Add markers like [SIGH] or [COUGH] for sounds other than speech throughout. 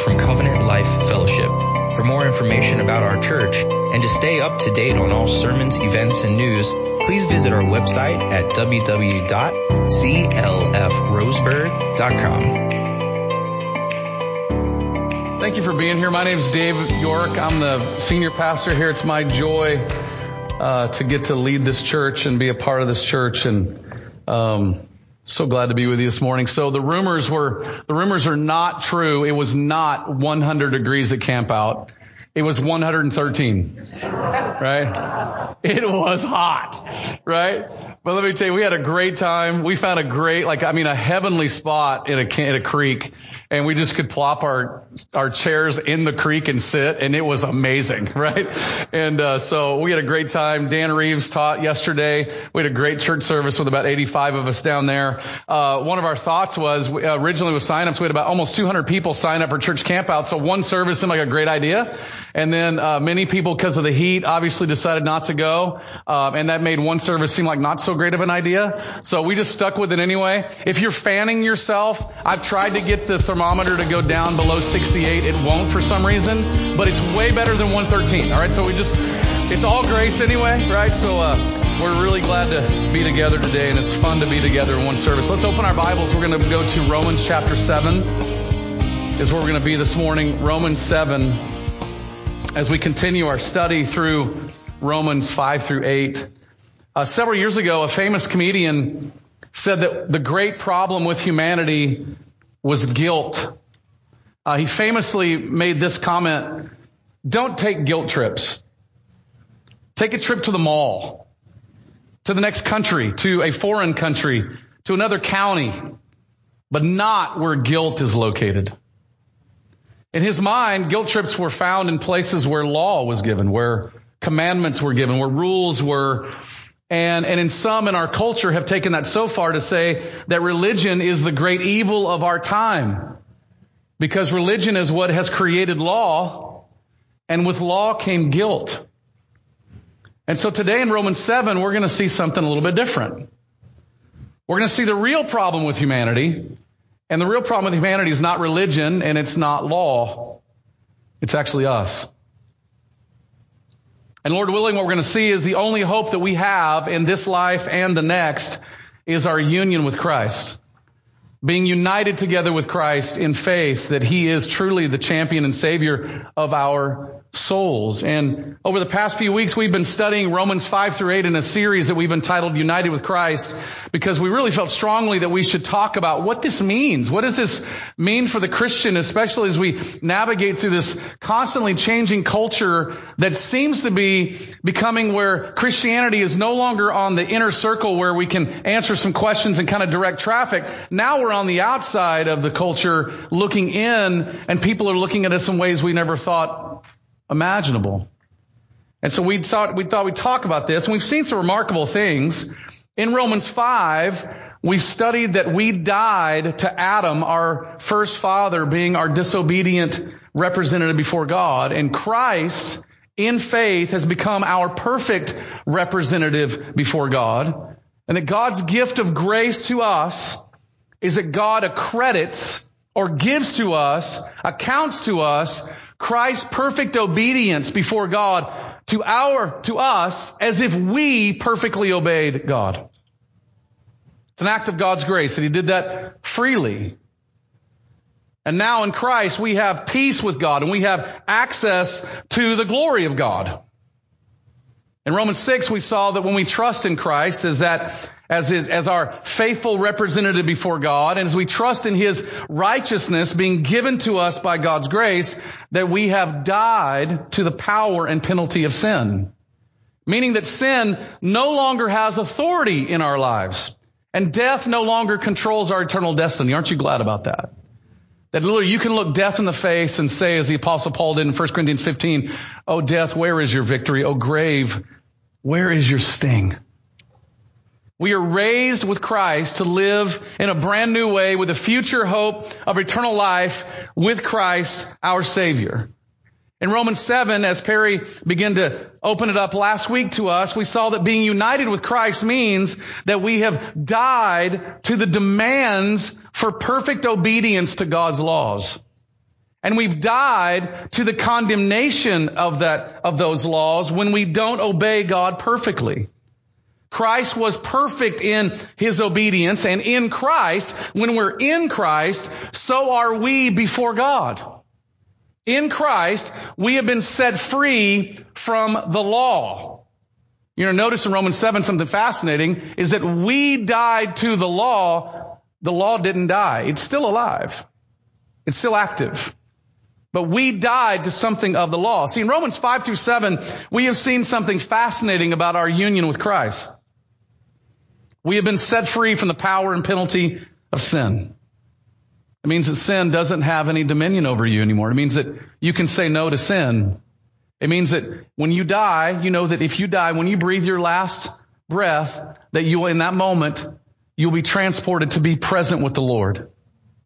from Covenant Life Fellowship. For more information about our church and to stay up to date on all sermons, events, and news, please visit our website at www.clfroseburg.com. Thank you for being here. My name is Dave York. I'm the senior pastor here. It's my joy uh, to get to lead this church and be a part of this church. And um, so glad to be with you this morning. So the rumors were, the rumors are not true. It was not 100 degrees at camp out. It was 113. Right? It was hot. Right? But let me tell you, we had a great time. We found a great, like, I mean, a heavenly spot in a, in a creek and we just could plop our, our chairs in the creek and sit and it was amazing, [LAUGHS] right? And, uh, so we had a great time. Dan Reeves taught yesterday. We had a great church service with about 85 of us down there. Uh, one of our thoughts was, originally with signups, we had about almost 200 people sign up for church campout. So one service seemed like a great idea. And then, uh, many people, because of the heat, obviously decided not to go. Um, and that made one service seem like not so great of an idea. So we just stuck with it anyway. If you're fanning yourself, I've tried to get the thermometer to go down below 68. It won't for some reason, but it's way better than 113. All right. So we just, it's all grace anyway, right? So, uh, we're really glad to be together today and it's fun to be together in one service. Let's open our Bibles. We're going to go to Romans chapter 7 is where we're going to be this morning. Romans 7 as we continue our study through Romans 5 through 8. Uh, several years ago, a famous comedian said that the great problem with humanity was guilt. Uh, he famously made this comment, don't take guilt trips. Take a trip to the mall, to the next country, to a foreign country, to another county, but not where guilt is located. In his mind, guilt trips were found in places where law was given, where commandments were given, where rules were, and, and in some in our culture have taken that so far to say that religion is the great evil of our time. Because religion is what has created law, and with law came guilt. And so today in Romans 7, we're going to see something a little bit different. We're going to see the real problem with humanity, and the real problem with humanity is not religion and it's not law. It's actually us. And Lord willing, what we're going to see is the only hope that we have in this life and the next is our union with Christ. Being united together with Christ in faith that He is truly the champion and Savior of our souls. And over the past few weeks, we've been studying Romans 5 through 8 in a series that we've entitled United with Christ because we really felt strongly that we should talk about what this means. What does this mean for the Christian, especially as we navigate through this constantly changing culture that seems to be becoming where Christianity is no longer on the inner circle where we can answer some questions and kind of direct traffic. Now we're on the outside of the culture looking in and people are looking at us in ways we never thought imaginable. And so we thought, we thought we'd talk about this and we've seen some remarkable things. In Romans 5, we studied that we died to Adam, our first father, being our disobedient representative before God. And Christ, in faith, has become our perfect representative before God. And that God's gift of grace to us is that God accredits or gives to us, accounts to us Christ's perfect obedience before God to our, to us as if we perfectly obeyed God. It's an act of God's grace that He did that freely. And now in Christ we have peace with God and we have access to the glory of God. In Romans 6 we saw that when we trust in Christ is that as his, as our faithful representative before God, and as we trust in his righteousness being given to us by God's grace, that we have died to the power and penalty of sin. Meaning that sin no longer has authority in our lives. And death no longer controls our eternal destiny. Aren't you glad about that? That literally you can look death in the face and say, as the apostle Paul did in 1 Corinthians 15, Oh death, where is your victory? Oh grave, where is your sting? We are raised with Christ to live in a brand new way with a future hope of eternal life with Christ, our Savior. In Romans 7, as Perry began to open it up last week to us, we saw that being united with Christ means that we have died to the demands for perfect obedience to God's laws. And we've died to the condemnation of that, of those laws when we don't obey God perfectly. Christ was perfect in his obedience and in Christ, when we're in Christ, so are we before God. In Christ, we have been set free from the law. You know, notice in Romans 7 something fascinating is that we died to the law. The law didn't die. It's still alive. It's still active. But we died to something of the law. See, in Romans 5 through 7, we have seen something fascinating about our union with Christ. We have been set free from the power and penalty of sin. It means that sin doesn't have any dominion over you anymore. It means that you can say no to sin. It means that when you die, you know that if you die, when you breathe your last breath, that you, in that moment, you'll be transported to be present with the Lord.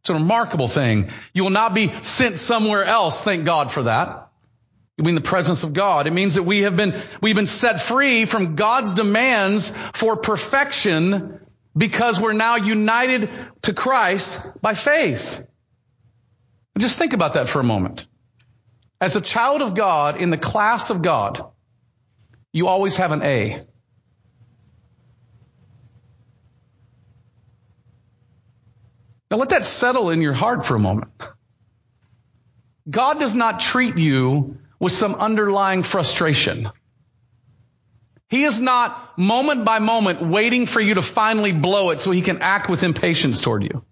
It's a remarkable thing. You will not be sent somewhere else. Thank God for that. Be in the presence of God. It means that we have been, we've been set free from God's demands for perfection because we're now united to Christ by faith. Just think about that for a moment. As a child of God in the class of God, you always have an A. Now let that settle in your heart for a moment. God does not treat you with some underlying frustration. He is not moment by moment waiting for you to finally blow it so he can act with impatience toward you.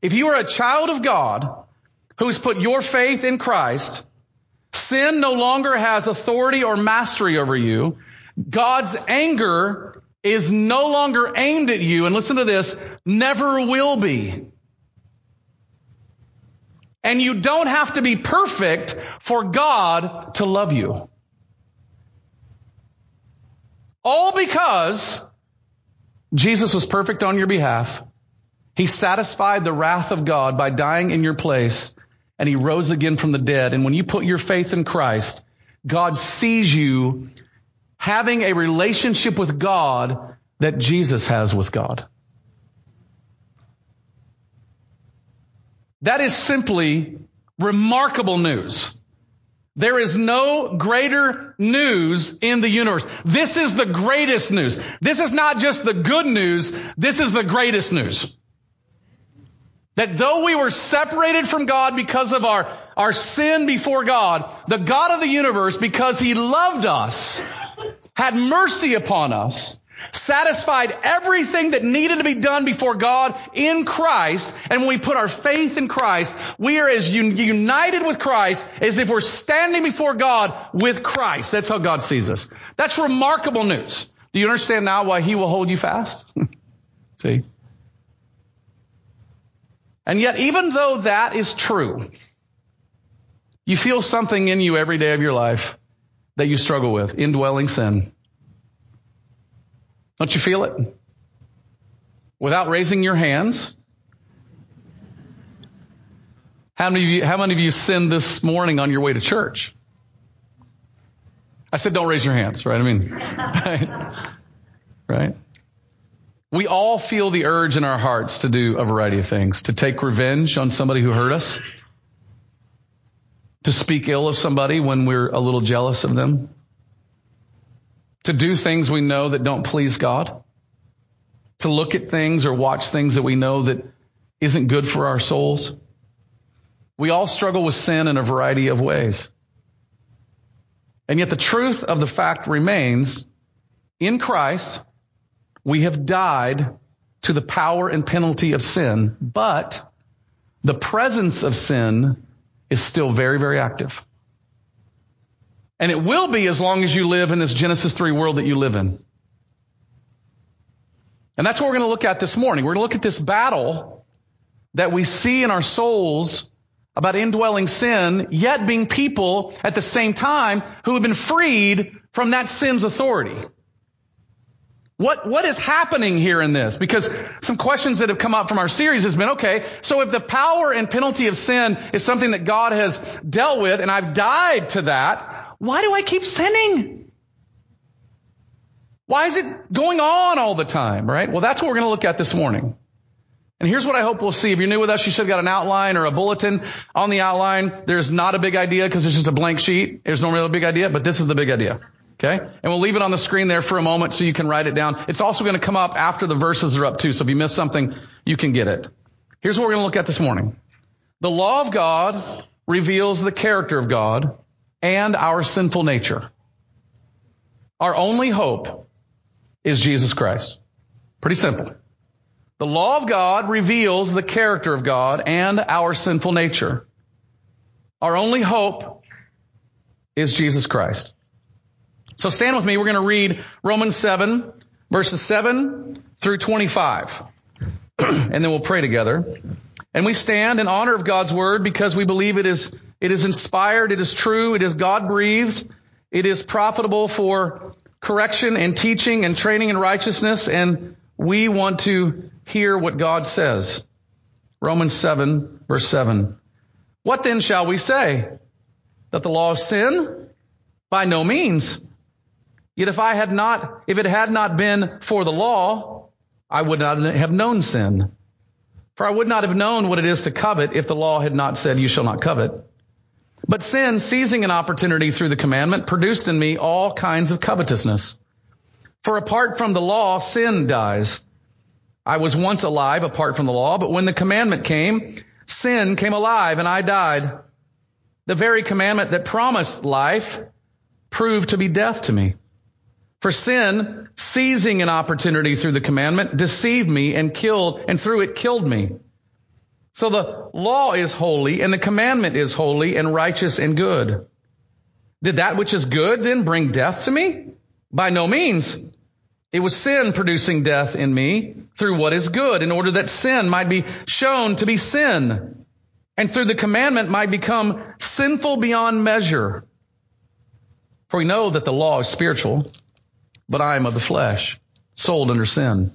If you are a child of God who's put your faith in Christ, sin no longer has authority or mastery over you. God's anger is no longer aimed at you. And listen to this, never will be. And you don't have to be perfect for God to love you. All because Jesus was perfect on your behalf. He satisfied the wrath of God by dying in your place and he rose again from the dead. And when you put your faith in Christ, God sees you having a relationship with God that Jesus has with God. That is simply remarkable news. There is no greater news in the universe. This is the greatest news. This is not just the good news. This is the greatest news. That though we were separated from God because of our, our sin before God, the God of the universe, because He loved us, had mercy upon us, satisfied everything that needed to be done before God in Christ. And when we put our faith in Christ, we are as un- united with Christ as if we're standing before God with Christ. That's how God sees us. That's remarkable news. Do you understand now why He will hold you fast? [LAUGHS] See? And yet, even though that is true, you feel something in you every day of your life that you struggle with, indwelling sin. Don't you feel it? Without raising your hands? How many of you, how many of you sinned this morning on your way to church? I said don't raise your hands, right? I mean, right? [LAUGHS] right? We all feel the urge in our hearts to do a variety of things, to take revenge on somebody who hurt us, to speak ill of somebody when we're a little jealous of them, to do things we know that don't please God, to look at things or watch things that we know that isn't good for our souls. We all struggle with sin in a variety of ways. And yet the truth of the fact remains, in Christ, we have died to the power and penalty of sin, but the presence of sin is still very, very active. And it will be as long as you live in this Genesis 3 world that you live in. And that's what we're going to look at this morning. We're going to look at this battle that we see in our souls about indwelling sin, yet being people at the same time who have been freed from that sin's authority. What, what is happening here in this? Because some questions that have come up from our series has been, okay, so if the power and penalty of sin is something that God has dealt with and I've died to that, why do I keep sinning? Why is it going on all the time, right? Well, that's what we're going to look at this morning. And here's what I hope we'll see. If you're new with us, you should have got an outline or a bulletin on the outline. There's not a big idea because it's just a blank sheet. There's no real big idea, but this is the big idea. Okay? And we'll leave it on the screen there for a moment so you can write it down. It's also going to come up after the verses are up too. So if you miss something, you can get it. Here's what we're going to look at this morning. The law of God reveals the character of God and our sinful nature. Our only hope is Jesus Christ. Pretty simple. The law of God reveals the character of God and our sinful nature. Our only hope is Jesus Christ. So stand with me. We're going to read Romans 7 verses 7 through 25. [CLEARS THROAT] and then we'll pray together. And we stand in honor of God's word because we believe it is, it is inspired, it is true, it is God breathed, it is profitable for correction and teaching and training in righteousness, and we want to hear what God says. Romans 7 verse 7. What then shall we say? That the law of sin? By no means. Yet if I had not, if it had not been for the law, I would not have known sin. For I would not have known what it is to covet if the law had not said, you shall not covet. But sin, seizing an opportunity through the commandment, produced in me all kinds of covetousness. For apart from the law, sin dies. I was once alive apart from the law, but when the commandment came, sin came alive and I died. The very commandment that promised life proved to be death to me. For sin, seizing an opportunity through the commandment, deceived me and killed, and through it killed me. So the law is holy and the commandment is holy and righteous and good. Did that which is good then bring death to me? By no means. It was sin producing death in me through what is good in order that sin might be shown to be sin and through the commandment might become sinful beyond measure. For we know that the law is spiritual, but I am of the flesh, sold under sin.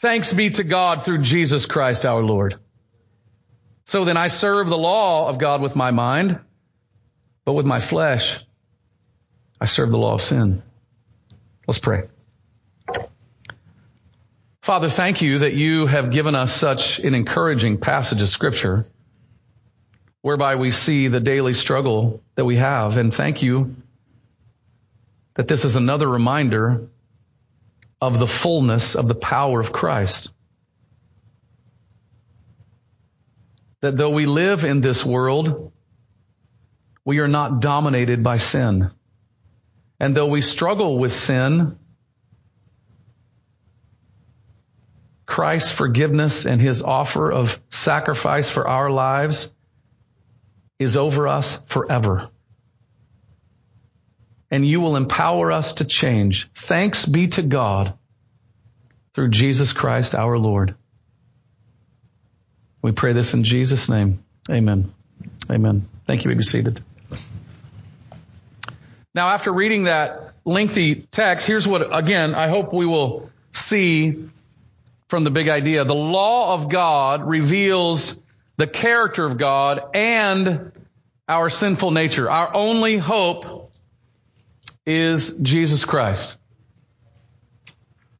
Thanks be to God through Jesus Christ our Lord. So then I serve the law of God with my mind, but with my flesh, I serve the law of sin. Let's pray. Father, thank you that you have given us such an encouraging passage of scripture whereby we see the daily struggle that we have. And thank you that this is another reminder of the fullness of the power of Christ. That though we live in this world, we are not dominated by sin. And though we struggle with sin, Christ's forgiveness and his offer of sacrifice for our lives is over us forever and you will empower us to change. Thanks be to God through Jesus Christ our Lord. We pray this in Jesus' name. Amen. Amen. Thank you. Be seated. Now, after reading that lengthy text, here's what, again, I hope we will see from the big idea. The law of God reveals the character of God and our sinful nature. Our only hope is Jesus Christ.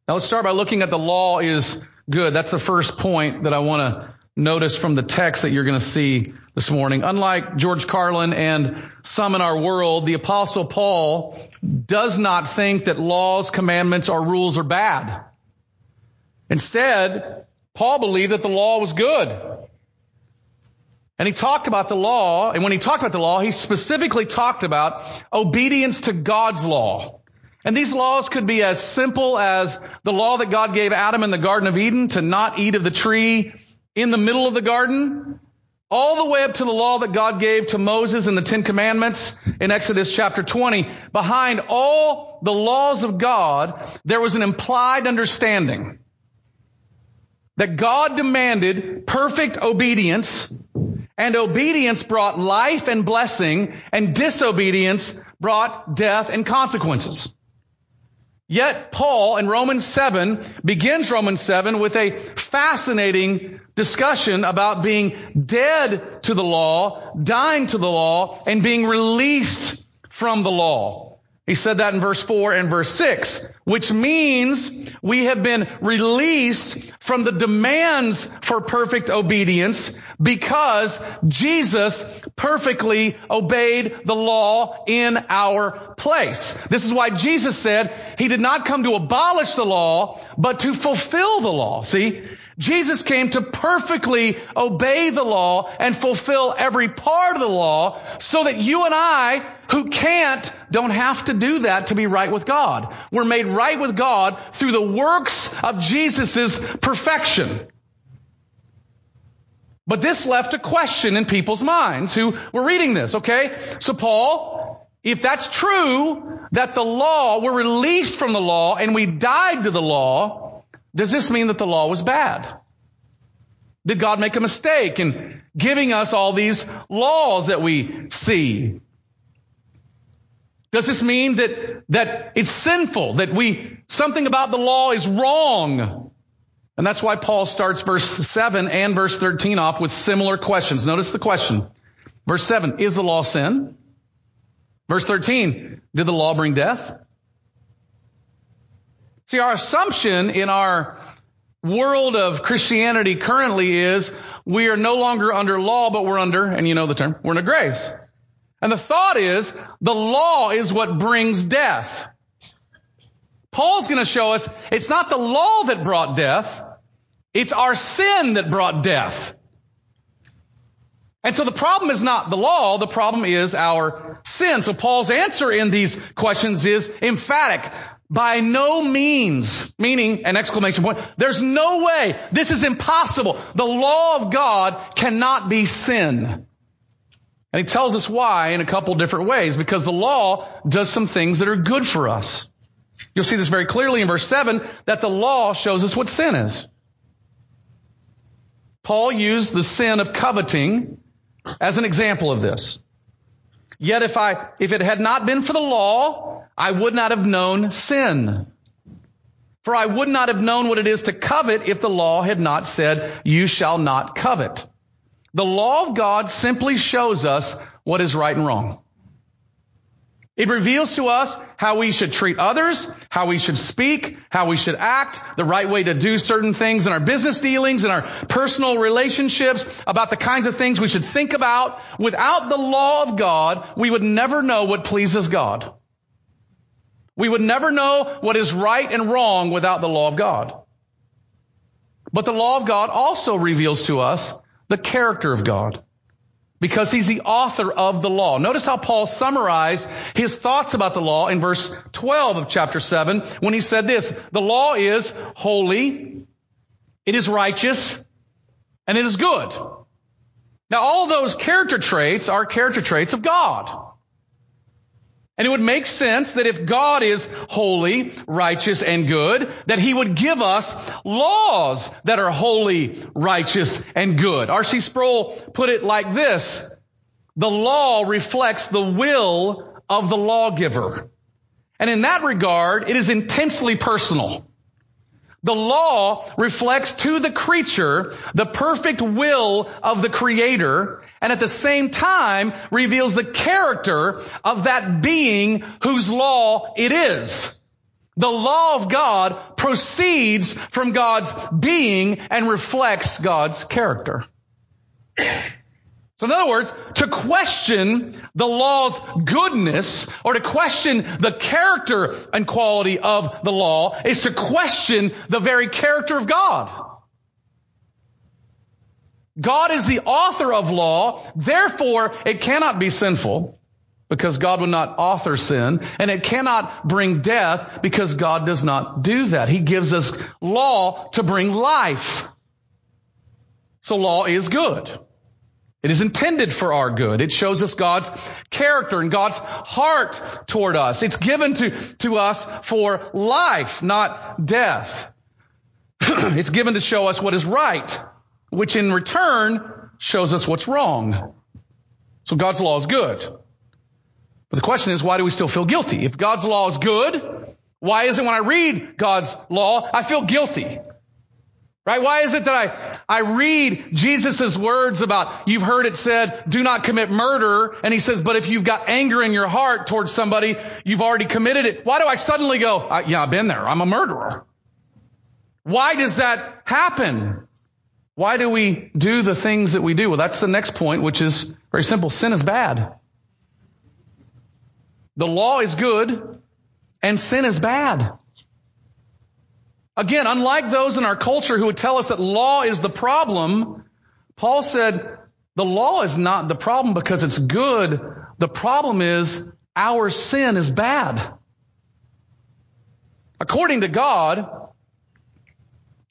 Now let's start by looking at the law is good. That's the first point that I want to notice from the text that you're going to see this morning. Unlike George Carlin and some in our world, the apostle Paul does not think that laws, commandments, or rules are bad. Instead, Paul believed that the law was good. And he talked about the law, and when he talked about the law, he specifically talked about obedience to God's law. And these laws could be as simple as the law that God gave Adam in the Garden of Eden to not eat of the tree in the middle of the garden, all the way up to the law that God gave to Moses in the Ten Commandments in Exodus chapter 20. Behind all the laws of God, there was an implied understanding that God demanded perfect obedience and obedience brought life and blessing, and disobedience brought death and consequences. Yet Paul in Romans 7 begins Romans 7 with a fascinating discussion about being dead to the law, dying to the law, and being released from the law. He said that in verse 4 and verse 6, which means we have been released from the demands for perfect obedience because Jesus perfectly obeyed the law in our place. This is why Jesus said he did not come to abolish the law, but to fulfill the law. See? Jesus came to perfectly obey the law and fulfill every part of the law so that you and I who can't don't have to do that to be right with God. We're made right with God through the works of Jesus' perfection. But this left a question in people's minds who were reading this, okay? So Paul, if that's true, that the law, we're released from the law and we died to the law, does this mean that the law was bad? Did God make a mistake in giving us all these laws that we see? Does this mean that, that it's sinful, that we, something about the law is wrong? And that's why Paul starts verse 7 and verse 13 off with similar questions. Notice the question. Verse 7, is the law sin? Verse 13, did the law bring death? See, our assumption in our world of Christianity currently is we are no longer under law, but we're under, and you know the term, we're under grace. And the thought is the law is what brings death. Paul's going to show us it's not the law that brought death, it's our sin that brought death. And so the problem is not the law, the problem is our sin. So Paul's answer in these questions is emphatic. By no means, meaning an exclamation point, there's no way, this is impossible. The law of God cannot be sin. And he tells us why in a couple different ways, because the law does some things that are good for us. You'll see this very clearly in verse 7, that the law shows us what sin is. Paul used the sin of coveting as an example of this. Yet if I, if it had not been for the law, I would not have known sin. For I would not have known what it is to covet if the law had not said, you shall not covet. The law of God simply shows us what is right and wrong. It reveals to us how we should treat others, how we should speak, how we should act, the right way to do certain things in our business dealings, in our personal relationships, about the kinds of things we should think about. Without the law of God, we would never know what pleases God. We would never know what is right and wrong without the law of God. But the law of God also reveals to us the character of God because he's the author of the law. Notice how Paul summarized his thoughts about the law in verse 12 of chapter 7 when he said this, the law is holy, it is righteous, and it is good. Now all those character traits are character traits of God. And it would make sense that if God is holy, righteous, and good, that He would give us laws that are holy, righteous, and good. R.C. Sproul put it like this. The law reflects the will of the lawgiver. And in that regard, it is intensely personal. The law reflects to the creature the perfect will of the creator and at the same time reveals the character of that being whose law it is. The law of God proceeds from God's being and reflects God's character. So in other words, to question the law's goodness or to question the character and quality of the law is to question the very character of God. God is the author of law, therefore it cannot be sinful because God would not author sin, and it cannot bring death because God does not do that. He gives us law to bring life. So law is good. It is intended for our good. It shows us God's character and God's heart toward us. It's given to, to us for life, not death. [CLEARS THROAT] it's given to show us what is right, which in return shows us what's wrong. So God's law is good. But the question is, why do we still feel guilty? If God's law is good, why is it when I read God's law, I feel guilty? Right? Why is it that I, I read Jesus' words about, you've heard it said, do not commit murder. And he says, but if you've got anger in your heart towards somebody, you've already committed it. Why do I suddenly go, yeah, I've been there. I'm a murderer. Why does that happen? Why do we do the things that we do? Well, that's the next point, which is very simple. Sin is bad. The law is good and sin is bad. Again, unlike those in our culture who would tell us that law is the problem, Paul said the law is not the problem because it's good. The problem is our sin is bad. According to God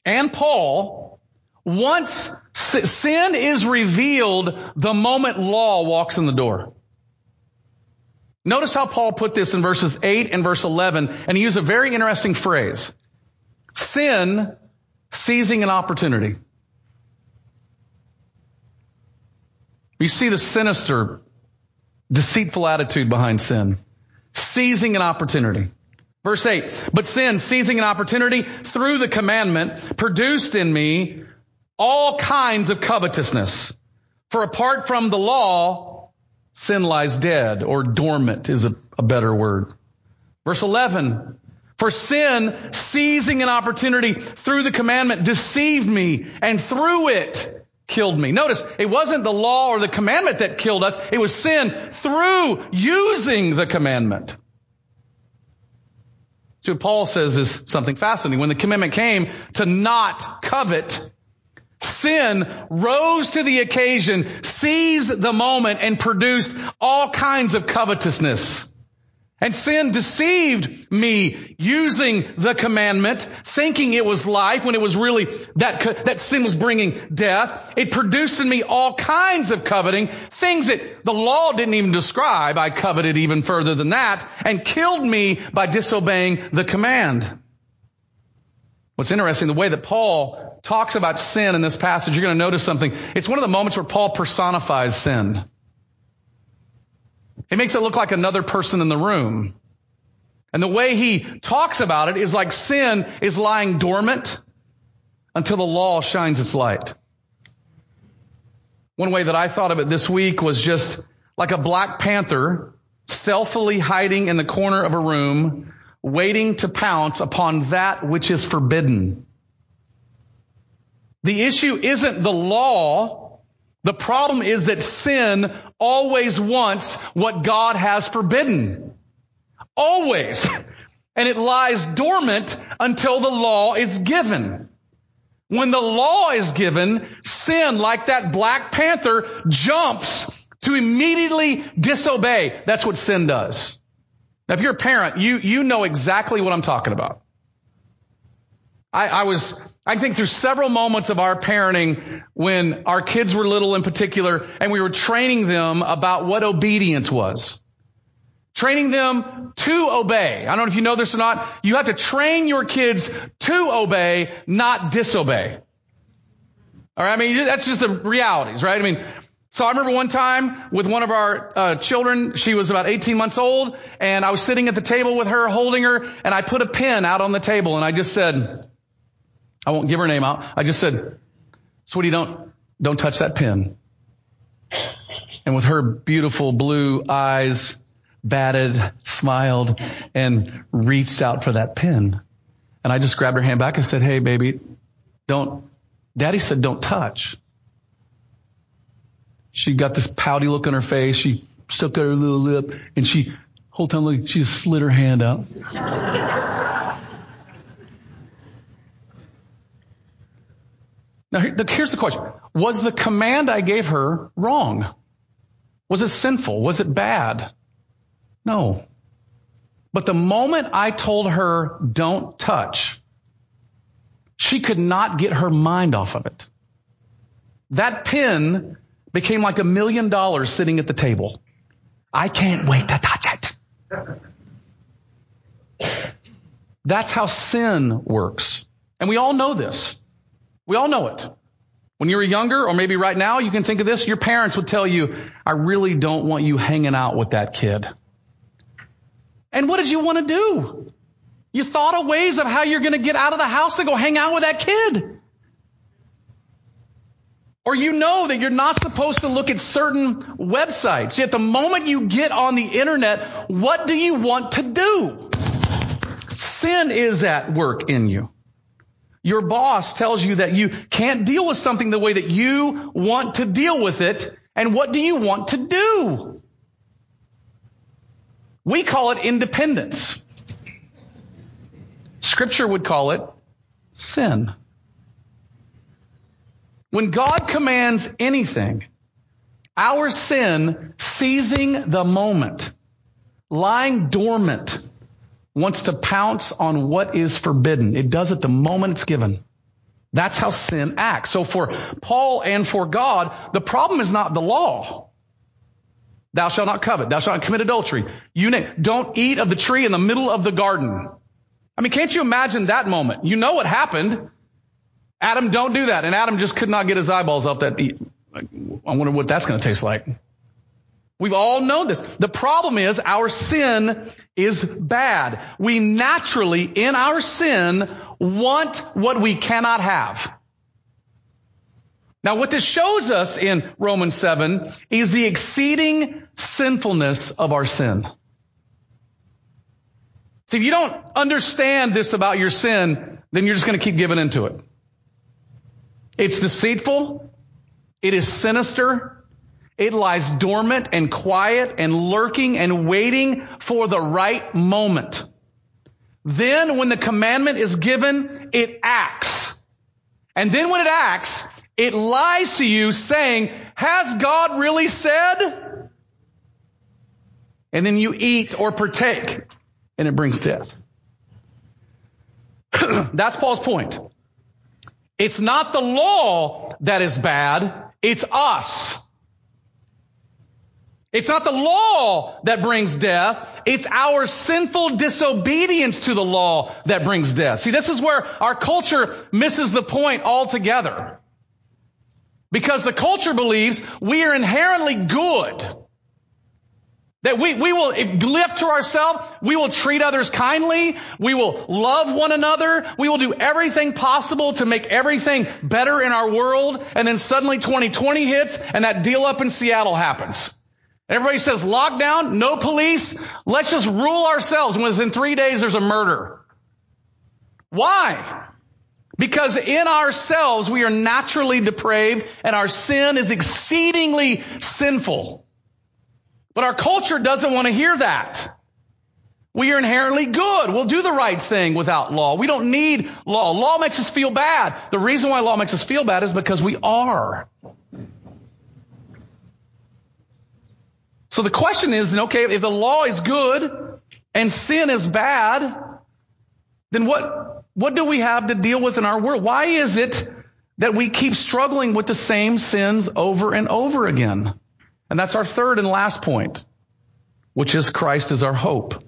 and Paul, once sin is revealed the moment law walks in the door. Notice how Paul put this in verses 8 and verse 11, and he used a very interesting phrase. Sin seizing an opportunity. You see the sinister, deceitful attitude behind sin. Seizing an opportunity. Verse 8, but sin, seizing an opportunity through the commandment, produced in me all kinds of covetousness. For apart from the law, sin lies dead, or dormant is a, a better word. Verse 11, for sin, seizing an opportunity through the commandment, deceived me and through it killed me. Notice, it wasn't the law or the commandment that killed us. It was sin through using the commandment. So what Paul says is something fascinating. When the commandment came to not covet, sin rose to the occasion, seized the moment, and produced all kinds of covetousness. And sin deceived me using the commandment, thinking it was life when it was really that, that sin was bringing death. It produced in me all kinds of coveting, things that the law didn't even describe. I coveted even further than that and killed me by disobeying the command. What's interesting, the way that Paul talks about sin in this passage, you're going to notice something. It's one of the moments where Paul personifies sin. It makes it look like another person in the room. And the way he talks about it is like sin is lying dormant until the law shines its light. One way that I thought of it this week was just like a black panther stealthily hiding in the corner of a room, waiting to pounce upon that which is forbidden. The issue isn't the law. The problem is that sin always wants what God has forbidden. Always. And it lies dormant until the law is given. When the law is given, sin, like that black panther, jumps to immediately disobey. That's what sin does. Now, if you're a parent, you, you know exactly what I'm talking about. I, I was I think through several moments of our parenting when our kids were little in particular and we were training them about what obedience was. Training them to obey. I don't know if you know this or not. You have to train your kids to obey, not disobey. All right. I mean, that's just the realities, right? I mean, so I remember one time with one of our uh, children, she was about 18 months old, and I was sitting at the table with her, holding her, and I put a pen out on the table, and I just said, I won't give her name out. I just said, sweetie, don't, don't touch that pen. And with her beautiful blue eyes, batted, smiled, and reached out for that pen. And I just grabbed her hand back and said, Hey, baby, don't, daddy said don't touch. She got this pouty look on her face. She stuck out her little lip and she, whole time she just slid her hand out. Now, here's the question. Was the command I gave her wrong? Was it sinful? Was it bad? No. But the moment I told her, don't touch, she could not get her mind off of it. That pin became like a million dollars sitting at the table. I can't wait to touch it. That's how sin works. And we all know this. We all know it. When you were younger, or maybe right now, you can think of this, your parents would tell you, I really don't want you hanging out with that kid. And what did you want to do? You thought of ways of how you're going to get out of the house to go hang out with that kid. Or you know that you're not supposed to look at certain websites. Yet the moment you get on the internet, what do you want to do? Sin is at work in you. Your boss tells you that you can't deal with something the way that you want to deal with it. And what do you want to do? We call it independence. Scripture would call it sin. When God commands anything, our sin, seizing the moment, lying dormant, wants to pounce on what is forbidden. It does it the moment it's given. That's how sin acts. So for Paul and for God, the problem is not the law. Thou shalt not covet. Thou shalt not commit adultery. You name, don't eat of the tree in the middle of the garden. I mean, can't you imagine that moment? You know what happened. Adam, don't do that. And Adam just could not get his eyeballs off that. I wonder what that's going to taste like. We've all known this. The problem is our sin is bad. We naturally, in our sin, want what we cannot have. Now what this shows us in Romans 7 is the exceeding sinfulness of our sin. See, if you don't understand this about your sin, then you're just going to keep giving into it. It's deceitful. It is sinister. It lies dormant and quiet and lurking and waiting for the right moment. Then when the commandment is given, it acts. And then when it acts, it lies to you saying, has God really said? And then you eat or partake and it brings death. [CLEARS THROAT] That's Paul's point. It's not the law that is bad, it's us. It's not the law that brings death. It's our sinful disobedience to the law that brings death. See, this is where our culture misses the point altogether. Because the culture believes we are inherently good. That we, we will, if left to ourselves, we will treat others kindly. We will love one another. We will do everything possible to make everything better in our world. And then suddenly 2020 hits and that deal up in Seattle happens. Everybody says lockdown, no police. Let's just rule ourselves. And within three days, there's a murder. Why? Because in ourselves, we are naturally depraved and our sin is exceedingly sinful. But our culture doesn't want to hear that. We are inherently good. We'll do the right thing without law. We don't need law. Law makes us feel bad. The reason why law makes us feel bad is because we are. So the question is, then, okay, if the law is good and sin is bad, then what, what do we have to deal with in our world? Why is it that we keep struggling with the same sins over and over again? And that's our third and last point, which is Christ is our hope.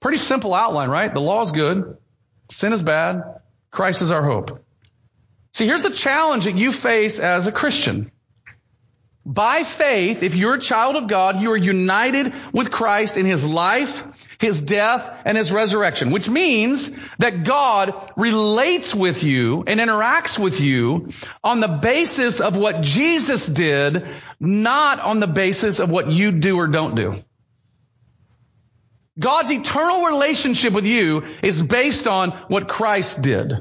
Pretty simple outline, right? The law is good. Sin is bad. Christ is our hope. See, here's the challenge that you face as a Christian. By faith, if you're a child of God, you are united with Christ in His life, His death, and His resurrection, which means that God relates with you and interacts with you on the basis of what Jesus did, not on the basis of what you do or don't do. God's eternal relationship with you is based on what Christ did.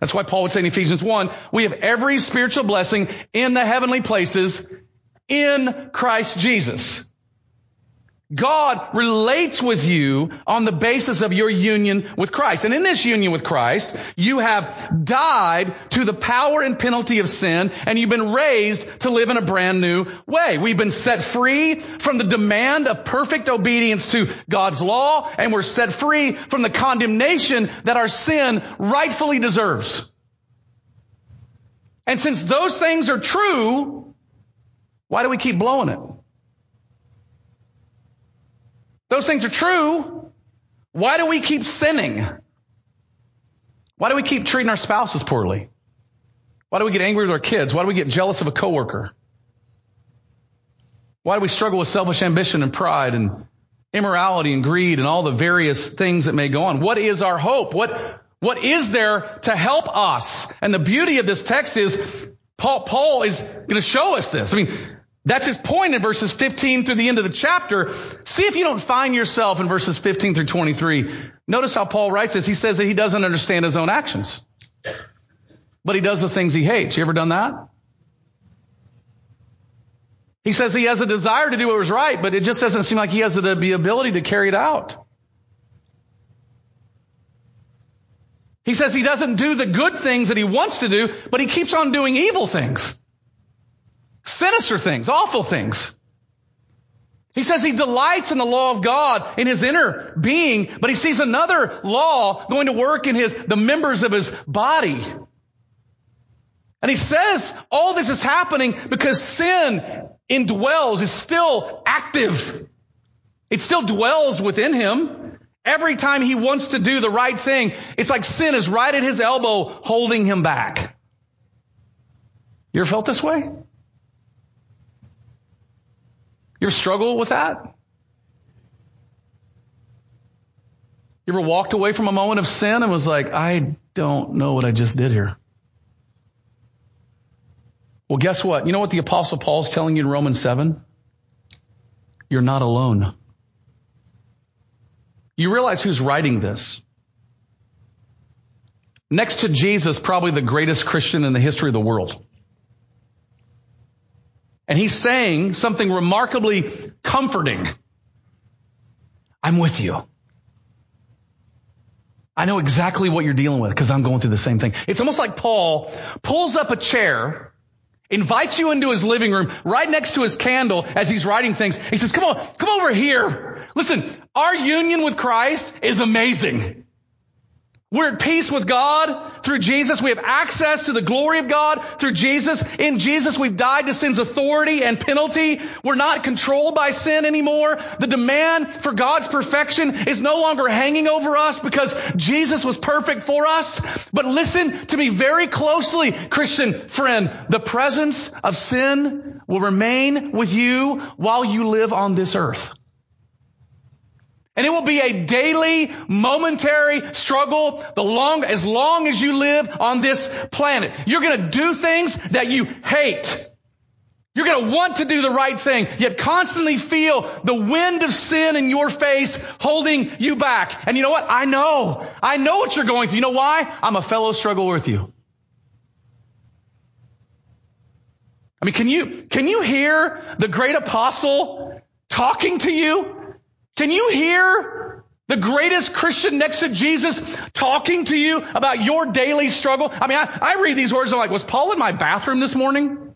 That's why Paul would say in Ephesians 1, we have every spiritual blessing in the heavenly places in Christ Jesus. God relates with you on the basis of your union with Christ. And in this union with Christ, you have died to the power and penalty of sin, and you've been raised to live in a brand new way. We've been set free from the demand of perfect obedience to God's law, and we're set free from the condemnation that our sin rightfully deserves. And since those things are true, why do we keep blowing it? Those things are true. Why do we keep sinning? Why do we keep treating our spouses poorly? Why do we get angry with our kids? Why do we get jealous of a coworker? Why do we struggle with selfish ambition and pride and immorality and greed and all the various things that may go on? What is our hope? What, what is there to help us? And the beauty of this text is Paul, Paul is going to show us this. I mean, that's his point in verses 15 through the end of the chapter. See if you don't find yourself in verses 15 through 23. Notice how Paul writes this. He says that he doesn't understand his own actions, but he does the things he hates. You ever done that? He says he has a desire to do what was right, but it just doesn't seem like he has the ability to carry it out. He says he doesn't do the good things that he wants to do, but he keeps on doing evil things. Sinister things, awful things. He says he delights in the law of God in his inner being, but he sees another law going to work in his, the members of his body. And he says all this is happening because sin indwells, is still active. It still dwells within him. Every time he wants to do the right thing, it's like sin is right at his elbow holding him back. You ever felt this way? You ever struggle with that? You ever walked away from a moment of sin and was like, I don't know what I just did here? Well, guess what? You know what the apostle Paul's telling you in Romans 7? You're not alone. You realize who's writing this? Next to Jesus, probably the greatest Christian in the history of the world. And he's saying something remarkably comforting. I'm with you. I know exactly what you're dealing with because I'm going through the same thing. It's almost like Paul pulls up a chair, invites you into his living room right next to his candle as he's writing things. He says, come on, come over here. Listen, our union with Christ is amazing. We're at peace with God through Jesus. We have access to the glory of God through Jesus. In Jesus, we've died to sin's authority and penalty. We're not controlled by sin anymore. The demand for God's perfection is no longer hanging over us because Jesus was perfect for us. But listen to me very closely, Christian friend. The presence of sin will remain with you while you live on this earth. And it will be a daily, momentary struggle the long, as long as you live on this planet. You're gonna do things that you hate. You're gonna want to do the right thing, yet constantly feel the wind of sin in your face holding you back. And you know what? I know. I know what you're going through. You know why? I'm a fellow struggle with you. I mean, can you, can you hear the great apostle talking to you? Can you hear the greatest Christian next to Jesus talking to you about your daily struggle? I mean, I, I read these words I'm like, was Paul in my bathroom this morning?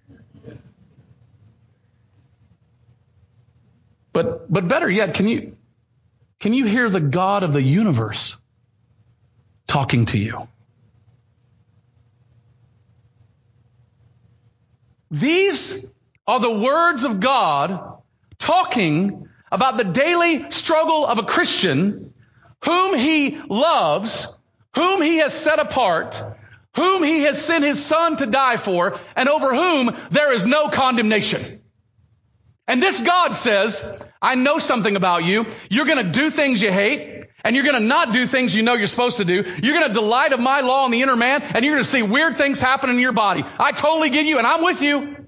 But, but better yet, can you, can you hear the God of the universe talking to you? These are the words of God talking about the daily struggle of a Christian whom he loves, whom he has set apart, whom he has sent his son to die for, and over whom there is no condemnation. And this God says, I know something about you. You're going to do things you hate, and you're going to not do things you know you're supposed to do. You're going to delight of my law in the inner man, and you're going to see weird things happen in your body. I totally get you, and I'm with you.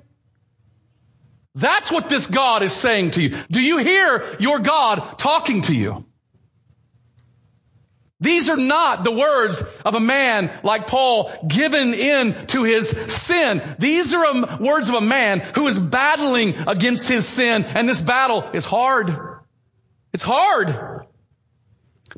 That's what this God is saying to you. Do you hear your God talking to you? These are not the words of a man like Paul given in to his sin. These are um, words of a man who is battling against his sin and this battle is hard. It's hard.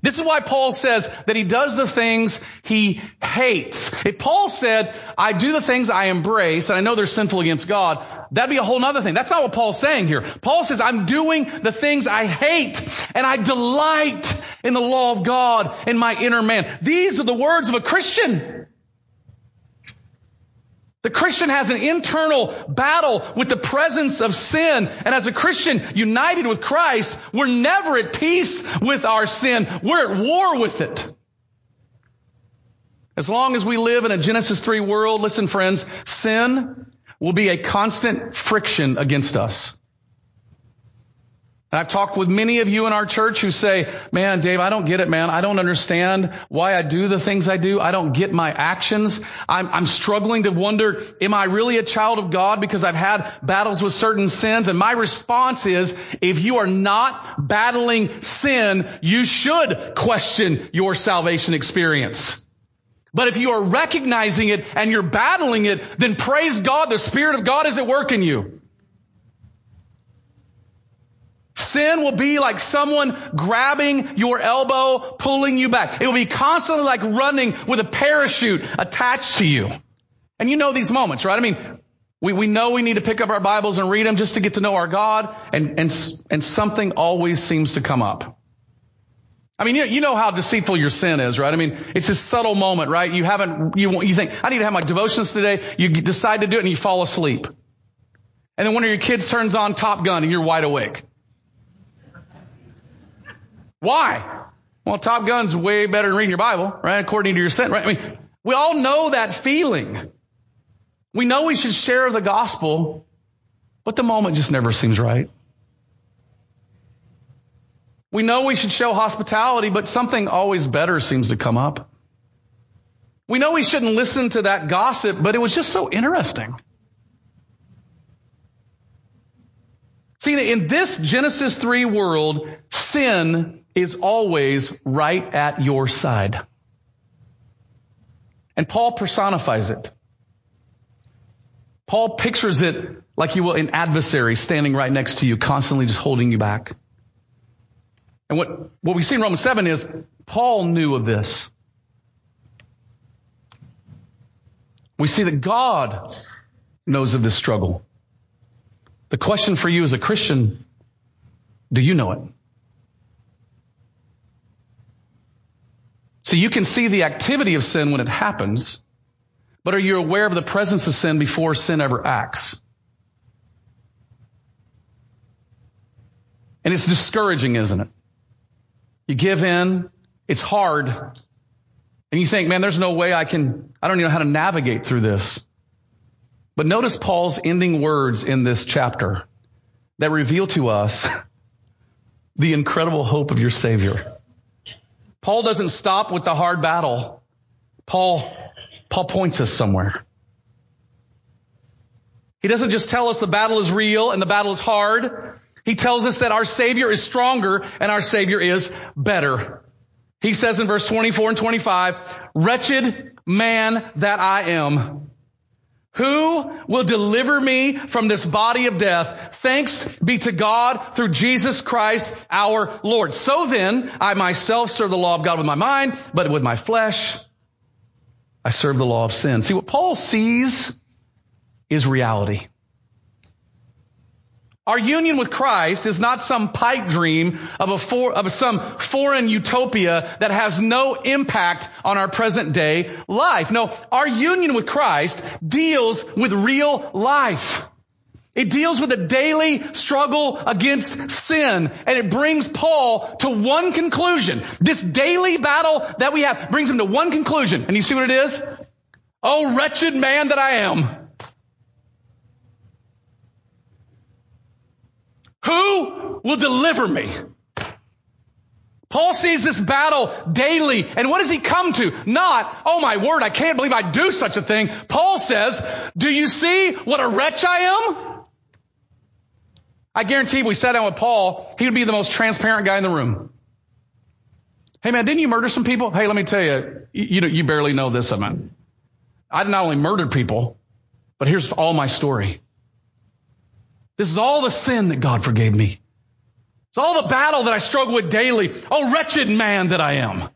This is why Paul says that he does the things he hates. If Paul said, I do the things I embrace and I know they're sinful against God, that'd be a whole other thing. That's not what Paul's saying here. Paul says, I'm doing the things I hate and I delight in the law of God in my inner man. These are the words of a Christian. The Christian has an internal battle with the presence of sin. And as a Christian united with Christ, we're never at peace with our sin. We're at war with it. As long as we live in a Genesis 3 world, listen friends, sin will be a constant friction against us. And I've talked with many of you in our church who say, man, Dave, I don't get it, man. I don't understand why I do the things I do. I don't get my actions. I'm, I'm, struggling to wonder, am I really a child of God because I've had battles with certain sins? And my response is, if you are not battling sin, you should question your salvation experience. But if you are recognizing it and you're battling it, then praise God, the Spirit of God is at work in you. Sin will be like someone grabbing your elbow, pulling you back. It will be constantly like running with a parachute attached to you. And you know these moments, right? I mean, we, we know we need to pick up our Bibles and read them just to get to know our God, and, and, and something always seems to come up. I mean, you, you know how deceitful your sin is, right? I mean, it's a subtle moment, right? You haven't, you, you think, I need to have my devotions today. You decide to do it and you fall asleep. And then one of your kids turns on Top Gun and you're wide awake. Why? Well, Top Gun's way better than reading your Bible, right? According to your sin, right? I mean, we all know that feeling. We know we should share the gospel, but the moment just never seems right. We know we should show hospitality, but something always better seems to come up. We know we shouldn't listen to that gossip, but it was just so interesting. See, in this Genesis 3 world, sin is always right at your side. And Paul personifies it. Paul pictures it like you will an adversary standing right next to you, constantly just holding you back. And what, what we see in Romans 7 is Paul knew of this. We see that God knows of this struggle. The question for you as a Christian, do you know it? So you can see the activity of sin when it happens, but are you aware of the presence of sin before sin ever acts? And it's discouraging, isn't it? You give in, it's hard, and you think, man, there's no way I can, I don't even know how to navigate through this. But notice Paul's ending words in this chapter that reveal to us [LAUGHS] the incredible hope of your Savior. Paul doesn't stop with the hard battle. Paul, Paul points us somewhere. He doesn't just tell us the battle is real and the battle is hard. He tells us that our Savior is stronger and our Savior is better. He says in verse 24 and 25, wretched man that I am. Who will deliver me from this body of death? Thanks be to God through Jesus Christ our Lord. So then, I myself serve the law of God with my mind, but with my flesh, I serve the law of sin. See, what Paul sees is reality. Our union with Christ is not some pipe dream of a for, of some foreign utopia that has no impact on our present day life. No, our union with Christ deals with real life. It deals with a daily struggle against sin and it brings Paul to one conclusion. This daily battle that we have brings him to one conclusion. And you see what it is? Oh, wretched man that I am. Who will deliver me? Paul sees this battle daily, and what does he come to? Not, oh my word, I can't believe I do such a thing. Paul says, do you see what a wretch I am? I guarantee if we sat down with Paul, he would be the most transparent guy in the room. Hey man, didn't you murder some people? Hey, let me tell you, you, you barely know this of me. I not only murdered people, but here's all my story. This is all the sin that God forgave me. It's all the battle that I struggle with daily. Oh, wretched man that I am.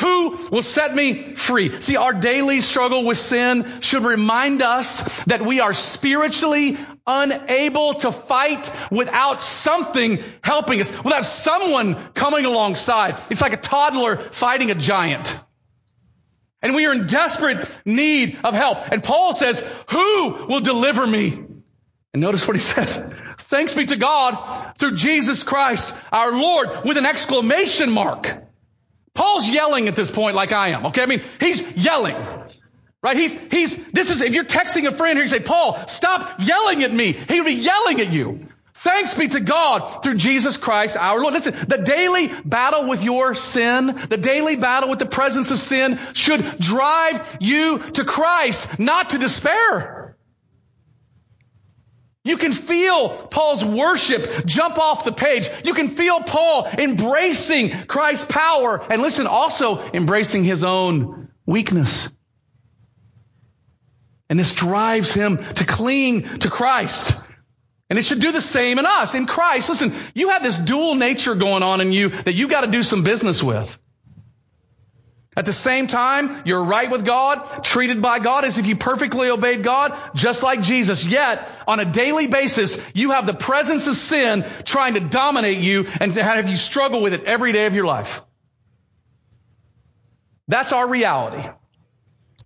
Who will set me free? See, our daily struggle with sin should remind us that we are spiritually unable to fight without something helping us, without someone coming alongside. It's like a toddler fighting a giant. And we are in desperate need of help. And Paul says, who will deliver me? And notice what he [LAUGHS] says. Thanks be to God through Jesus Christ, our Lord, with an exclamation mark. Paul's yelling at this point like I am, okay? I mean, he's yelling. Right? He's, he's, this is, if you're texting a friend here, you say, Paul, stop yelling at me. He would be yelling at you. Thanks be to God through Jesus Christ our Lord. Listen, the daily battle with your sin, the daily battle with the presence of sin should drive you to Christ, not to despair. You can feel Paul's worship jump off the page. You can feel Paul embracing Christ's power and listen, also embracing his own weakness. And this drives him to cling to Christ. And it should do the same in us, in Christ. Listen, you have this dual nature going on in you that you gotta do some business with. At the same time, you're right with God, treated by God as if you perfectly obeyed God, just like Jesus. Yet, on a daily basis, you have the presence of sin trying to dominate you and to have you struggle with it every day of your life. That's our reality.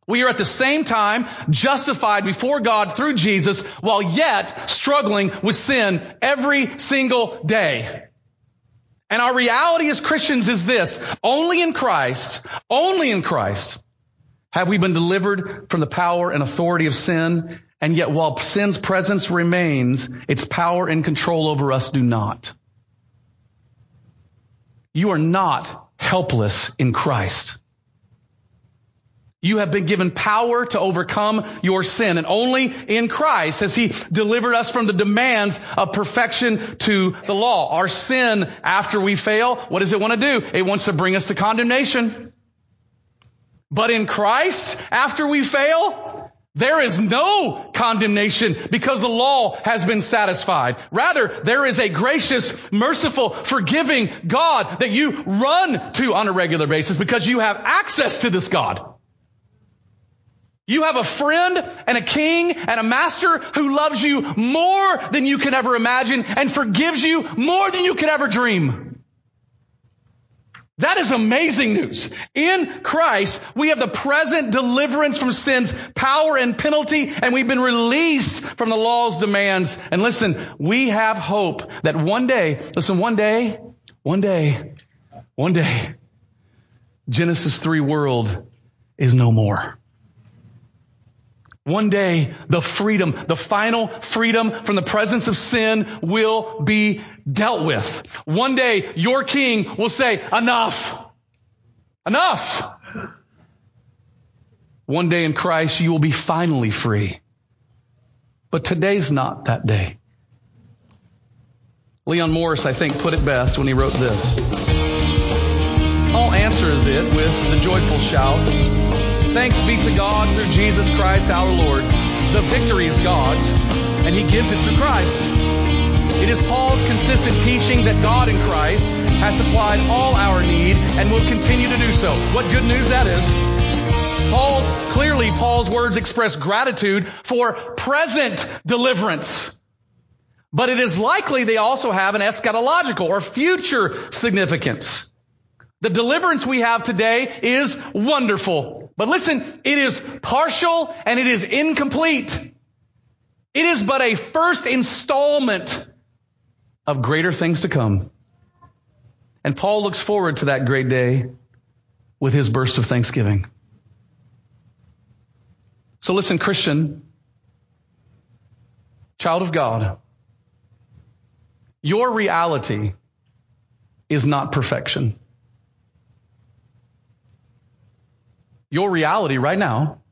We are at the same time justified before God through Jesus while yet struggling with sin every single day. And our reality as Christians is this. Only in Christ, only in Christ have we been delivered from the power and authority of sin. And yet while sin's presence remains, its power and control over us do not. You are not helpless in Christ. You have been given power to overcome your sin. And only in Christ has He delivered us from the demands of perfection to the law. Our sin, after we fail, what does it want to do? It wants to bring us to condemnation. But in Christ, after we fail, there is no condemnation because the law has been satisfied. Rather, there is a gracious, merciful, forgiving God that you run to on a regular basis because you have access to this God. You have a friend and a king and a master who loves you more than you can ever imagine and forgives you more than you could ever dream. That is amazing news. In Christ, we have the present deliverance from sin's power and penalty, and we've been released from the law's demands. And listen, we have hope that one day, listen, one day, one day, one day, Genesis 3 world is no more. One day, the freedom, the final freedom from the presence of sin will be dealt with. One day, your king will say, enough. Enough. One day in Christ, you will be finally free. But today's not that day. Leon Morris, I think, put it best when he wrote this. Paul answers it with the joyful shout, Thanks be to God through Jesus Christ our Lord. The victory is God's, and He gives it through Christ. It is Paul's consistent teaching that God in Christ has supplied all our need and will continue to do so. What good news that is. Paul, clearly Paul's words express gratitude for present deliverance. But it is likely they also have an eschatological or future significance. The deliverance we have today is wonderful. But listen, it is partial and it is incomplete. It is but a first installment of greater things to come. And Paul looks forward to that great day with his burst of thanksgiving. So listen, Christian, child of God, your reality is not perfection. Your reality right now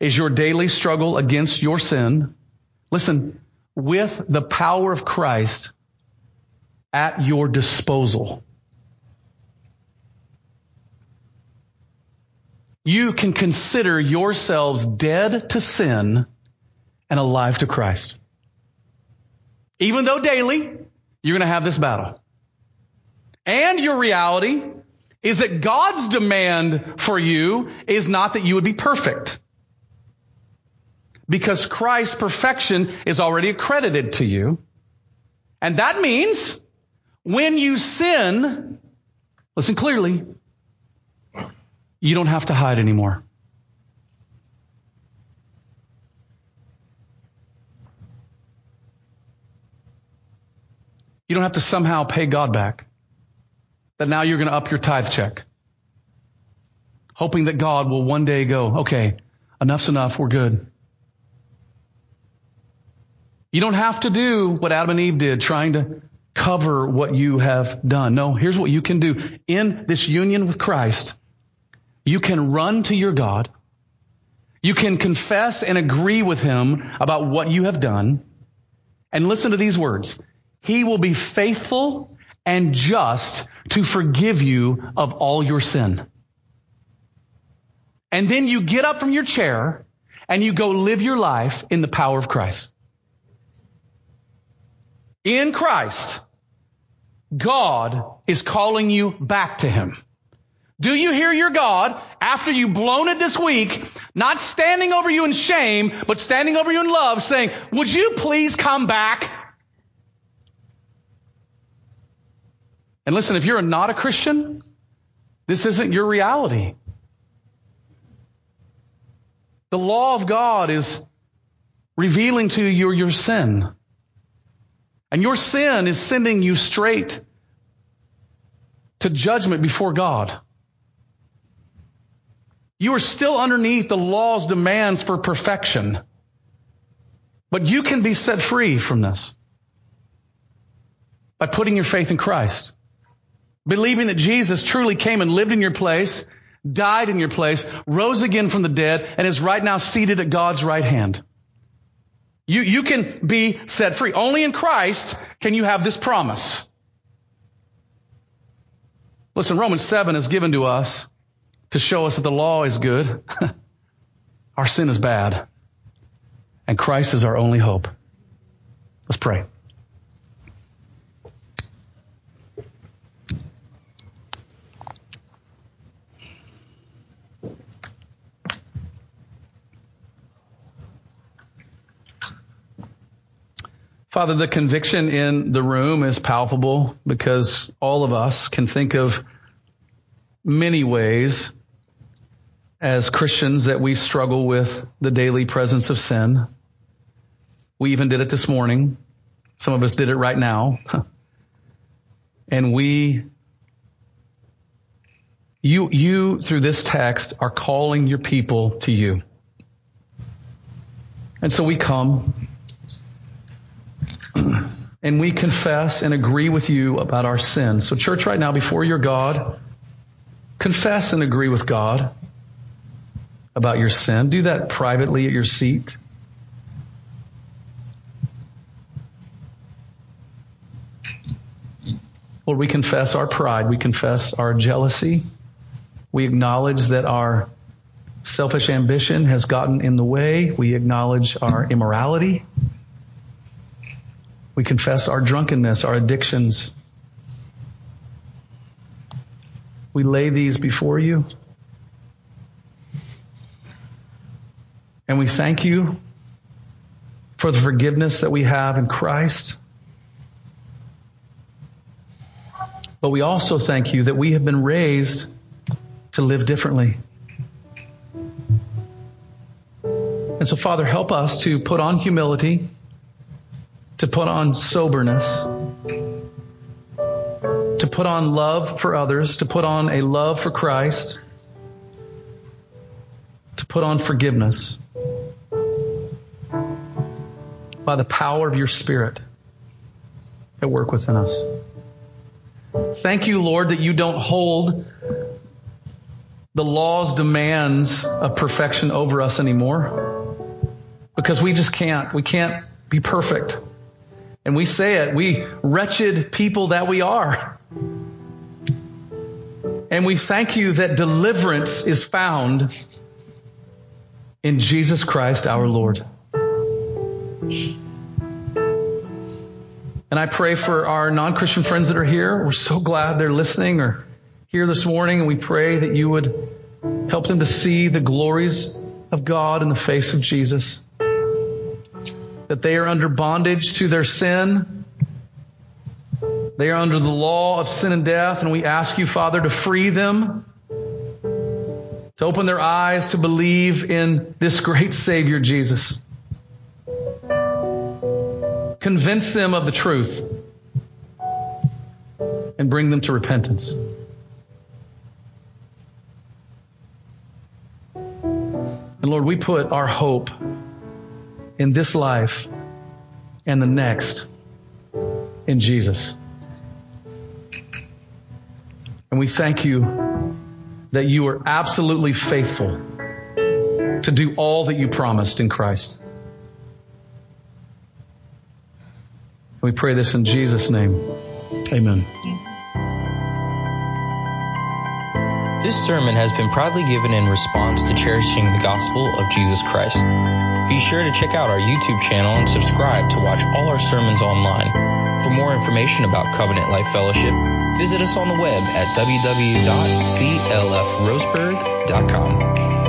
is your daily struggle against your sin. Listen, with the power of Christ at your disposal. You can consider yourselves dead to sin and alive to Christ. Even though daily, you're going to have this battle. And your reality is that God's demand for you is not that you would be perfect. Because Christ's perfection is already accredited to you. And that means when you sin, listen clearly, you don't have to hide anymore. You don't have to somehow pay God back. That now you're going to up your tithe check. Hoping that God will one day go, okay, enough's enough, we're good. You don't have to do what Adam and Eve did, trying to cover what you have done. No, here's what you can do. In this union with Christ, you can run to your God. You can confess and agree with Him about what you have done. And listen to these words. He will be faithful and just to forgive you of all your sin. And then you get up from your chair and you go live your life in the power of Christ. In Christ, God is calling you back to Him. Do you hear your God after you've blown it this week, not standing over you in shame, but standing over you in love, saying, would you please come back? And listen, if you're not a Christian, this isn't your reality. The law of God is revealing to you your, sin. And your sin is sending you straight to judgment before God. You are still underneath the law's demands for perfection. But you can be set free from this by putting your faith in Christ. Believing that Jesus truly came and lived in your place, died in your place, rose again from the dead, and is right now seated at God's right hand. You, you can be set free. Only in Christ can you have this promise. Listen, Romans 7 is given to us to show us that the law is good. [LAUGHS] our sin is bad. And Christ is our only hope. Let's pray. Father, the conviction in the room is palpable because all of us can think of many ways as Christians that we struggle with the daily presence of sin. We even did it this morning. Some of us did it right now. [LAUGHS] and we, you, you through this text are calling your people to you. And so we come and we confess and agree with you about our sins. So church right now before your God, confess and agree with God about your sin. Do that privately at your seat. Lord, we confess our pride. We confess our jealousy. We acknowledge that our selfish ambition has gotten in the way. We acknowledge our immorality. We confess our drunkenness, our addictions. We lay these before you. And we thank you for the forgiveness that we have in Christ. But we also thank you that we have been raised to live differently. And so Father, help us to put on humility to put on soberness, to put on love for others, to put on a love for Christ, to put on forgiveness by the power of your Spirit at work within us. Thank you, Lord, that you don't hold the law's demands of perfection over us anymore because we just can't. We can't be perfect. And we say it, we wretched people that we are. And we thank you that deliverance is found in Jesus Christ our Lord. And I pray for our non-Christian friends that are here. We're so glad they're listening or here this morning. And we pray that you would help them to see the glories of God in the face of Jesus. That they are under bondage to their sin. They are under the law of sin and death. And we ask you, Father, to free them to open their eyes to believe in this great Savior, Jesus. Convince them of the truth and bring them to repentance. And Lord, we put our hope in this life and the next in Jesus. And we thank you that you are absolutely faithful to do all that you promised in Christ. We pray this in Jesus' name. Amen. This sermon has been proudly given in response to cherishing the gospel of Jesus Christ. Be sure to check out our YouTube channel and subscribe to watch all our sermons online. For more information about Covenant Life Fellowship, Visit us on the web at www.clfroseburg.com.